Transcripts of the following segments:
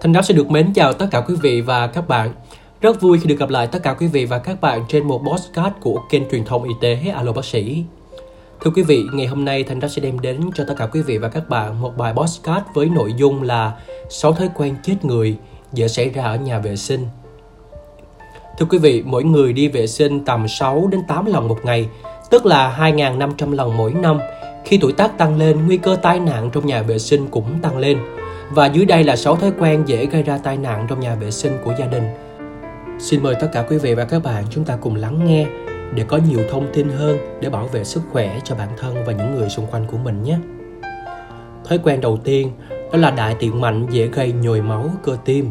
Thành Đáo sẽ được mến chào tất cả quý vị và các bạn. Rất vui khi được gặp lại tất cả quý vị và các bạn trên một podcast của kênh truyền thông y tế Alo Bác sĩ. Thưa quý vị, ngày hôm nay Thành Đáp sẽ đem đến cho tất cả quý vị và các bạn một bài podcast với nội dung là 6 thói quen chết người dễ xảy ra ở nhà vệ sinh. Thưa quý vị, mỗi người đi vệ sinh tầm 6 đến 8 lần một ngày, tức là 2.500 lần mỗi năm. Khi tuổi tác tăng lên, nguy cơ tai nạn trong nhà vệ sinh cũng tăng lên. Và dưới đây là 6 thói quen dễ gây ra tai nạn trong nhà vệ sinh của gia đình. Xin mời tất cả quý vị và các bạn chúng ta cùng lắng nghe để có nhiều thông tin hơn để bảo vệ sức khỏe cho bản thân và những người xung quanh của mình nhé. Thói quen đầu tiên đó là đại tiện mạnh dễ gây nhồi máu cơ tim.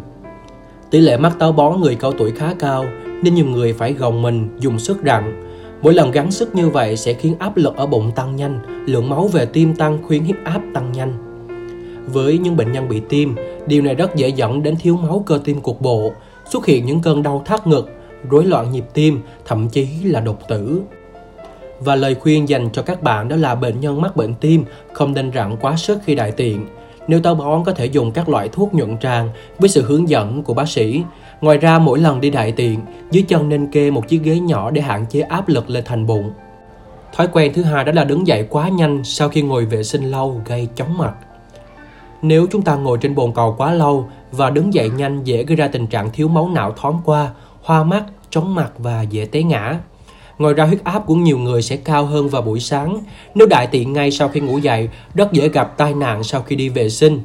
Tỷ lệ mắc táo bón người cao tuổi khá cao nên nhiều người phải gồng mình dùng sức rặn. Mỗi lần gắng sức như vậy sẽ khiến áp lực ở bụng tăng nhanh, lượng máu về tim tăng khiến huyết áp tăng nhanh. Với những bệnh nhân bị tim, điều này rất dễ dẫn đến thiếu máu cơ tim cục bộ, xuất hiện những cơn đau thắt ngực, rối loạn nhịp tim, thậm chí là đột tử. Và lời khuyên dành cho các bạn đó là bệnh nhân mắc bệnh tim không nên rặn quá sức khi đại tiện. Nếu táo bón có thể dùng các loại thuốc nhuận tràng với sự hướng dẫn của bác sĩ. Ngoài ra mỗi lần đi đại tiện, dưới chân nên kê một chiếc ghế nhỏ để hạn chế áp lực lên thành bụng. Thói quen thứ hai đó là đứng dậy quá nhanh sau khi ngồi vệ sinh lâu gây chóng mặt. Nếu chúng ta ngồi trên bồn cầu quá lâu và đứng dậy nhanh dễ gây ra tình trạng thiếu máu não thoáng qua, hoa mắt, chóng mặt và dễ té ngã. Ngoài ra huyết áp của nhiều người sẽ cao hơn vào buổi sáng. Nếu đại tiện ngay sau khi ngủ dậy, rất dễ gặp tai nạn sau khi đi vệ sinh.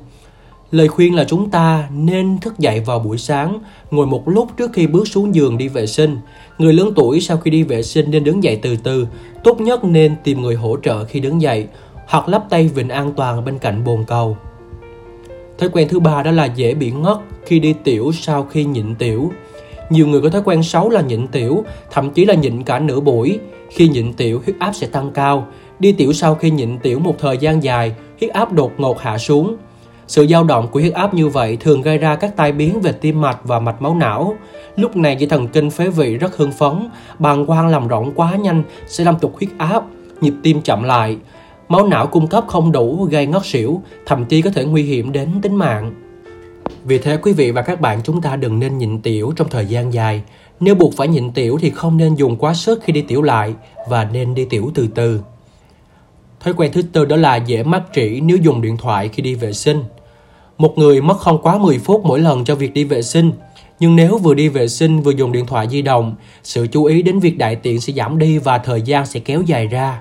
Lời khuyên là chúng ta nên thức dậy vào buổi sáng, ngồi một lúc trước khi bước xuống giường đi vệ sinh. Người lớn tuổi sau khi đi vệ sinh nên đứng dậy từ từ, tốt nhất nên tìm người hỗ trợ khi đứng dậy, hoặc lắp tay vịn an toàn bên cạnh bồn cầu. Thói quen thứ ba đó là dễ bị ngất khi đi tiểu sau khi nhịn tiểu. Nhiều người có thói quen xấu là nhịn tiểu, thậm chí là nhịn cả nửa buổi. Khi nhịn tiểu, huyết áp sẽ tăng cao. Đi tiểu sau khi nhịn tiểu một thời gian dài, huyết áp đột ngột hạ xuống. Sự dao động của huyết áp như vậy thường gây ra các tai biến về tim mạch và mạch máu não. Lúc này dây thần kinh phế vị rất hưng phấn, bàng quang làm rộng quá nhanh sẽ làm tụt huyết áp, nhịp tim chậm lại. Máu não cung cấp không đủ gây ngất xỉu, thậm chí có thể nguy hiểm đến tính mạng. Vì thế quý vị và các bạn chúng ta đừng nên nhịn tiểu trong thời gian dài. Nếu buộc phải nhịn tiểu thì không nên dùng quá sức khi đi tiểu lại và nên đi tiểu từ từ. Thói quen thứ tư đó là dễ mắc trĩ nếu dùng điện thoại khi đi vệ sinh. Một người mất không quá 10 phút mỗi lần cho việc đi vệ sinh. Nhưng nếu vừa đi vệ sinh vừa dùng điện thoại di động, sự chú ý đến việc đại tiện sẽ giảm đi và thời gian sẽ kéo dài ra.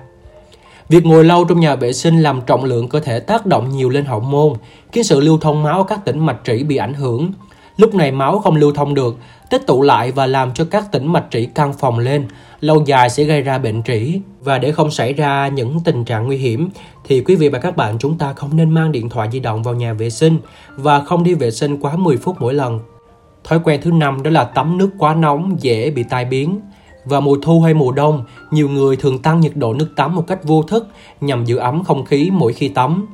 Việc ngồi lâu trong nhà vệ sinh làm trọng lượng cơ thể tác động nhiều lên hậu môn, khiến sự lưu thông máu ở các tĩnh mạch trĩ bị ảnh hưởng. Lúc này máu không lưu thông được, tích tụ lại và làm cho các tĩnh mạch trĩ căng phòng lên, lâu dài sẽ gây ra bệnh trĩ. Và để không xảy ra những tình trạng nguy hiểm, thì quý vị và các bạn chúng ta không nên mang điện thoại di động vào nhà vệ sinh và không đi vệ sinh quá 10 phút mỗi lần. Thói quen thứ năm đó là tắm nước quá nóng dễ bị tai biến. Vào mùa thu hay mùa đông, nhiều người thường tăng nhiệt độ nước tắm một cách vô thức nhằm giữ ấm không khí mỗi khi tắm.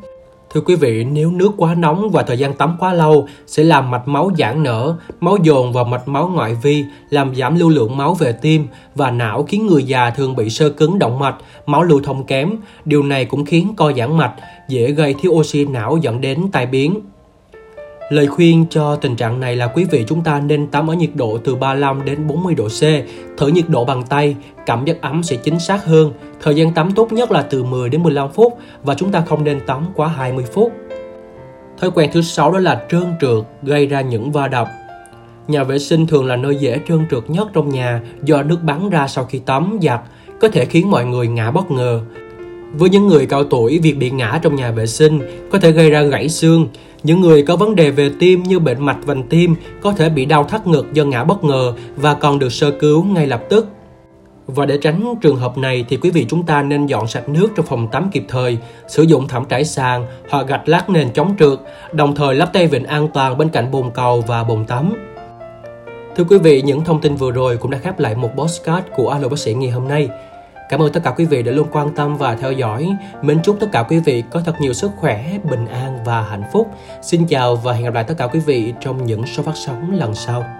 Thưa quý vị, nếu nước quá nóng và thời gian tắm quá lâu sẽ làm mạch máu giãn nở, máu dồn vào mạch máu ngoại vi, làm giảm lưu lượng máu về tim và não khiến người già thường bị sơ cứng động mạch, máu lưu thông kém. Điều này cũng khiến co giãn mạch, dễ gây thiếu oxy não dẫn đến tai biến. Lời khuyên cho tình trạng này là quý vị chúng ta nên tắm ở nhiệt độ từ 35 đến 40 độ C, thử nhiệt độ bằng tay, cảm giác ấm sẽ chính xác hơn. Thời gian tắm tốt nhất là từ 10 đến 15 phút và chúng ta không nên tắm quá 20 phút. Thói quen thứ sáu đó là trơn trượt gây ra những va đập. Nhà vệ sinh thường là nơi dễ trơn trượt nhất trong nhà do nước bắn ra sau khi tắm, giặt, có thể khiến mọi người ngã bất ngờ. Với những người cao tuổi, việc bị ngã trong nhà vệ sinh có thể gây ra gãy xương. Những người có vấn đề về tim như bệnh mạch vành tim có thể bị đau thắt ngực do ngã bất ngờ và còn được sơ cứu ngay lập tức. Và để tránh trường hợp này thì quý vị chúng ta nên dọn sạch nước trong phòng tắm kịp thời, sử dụng thảm trải sàn hoặc gạch lát nền chống trượt, đồng thời lắp tay vịn an toàn bên cạnh bồn cầu và bồn tắm. Thưa quý vị, những thông tin vừa rồi cũng đã khép lại một postcard của Alo Bác sĩ ngày hôm nay. Cảm ơn tất cả quý vị đã luôn quan tâm và theo dõi. Mến chúc tất cả quý vị có thật nhiều sức khỏe, bình an và hạnh phúc. Xin chào và hẹn gặp lại tất cả quý vị trong những số phát sóng lần sau.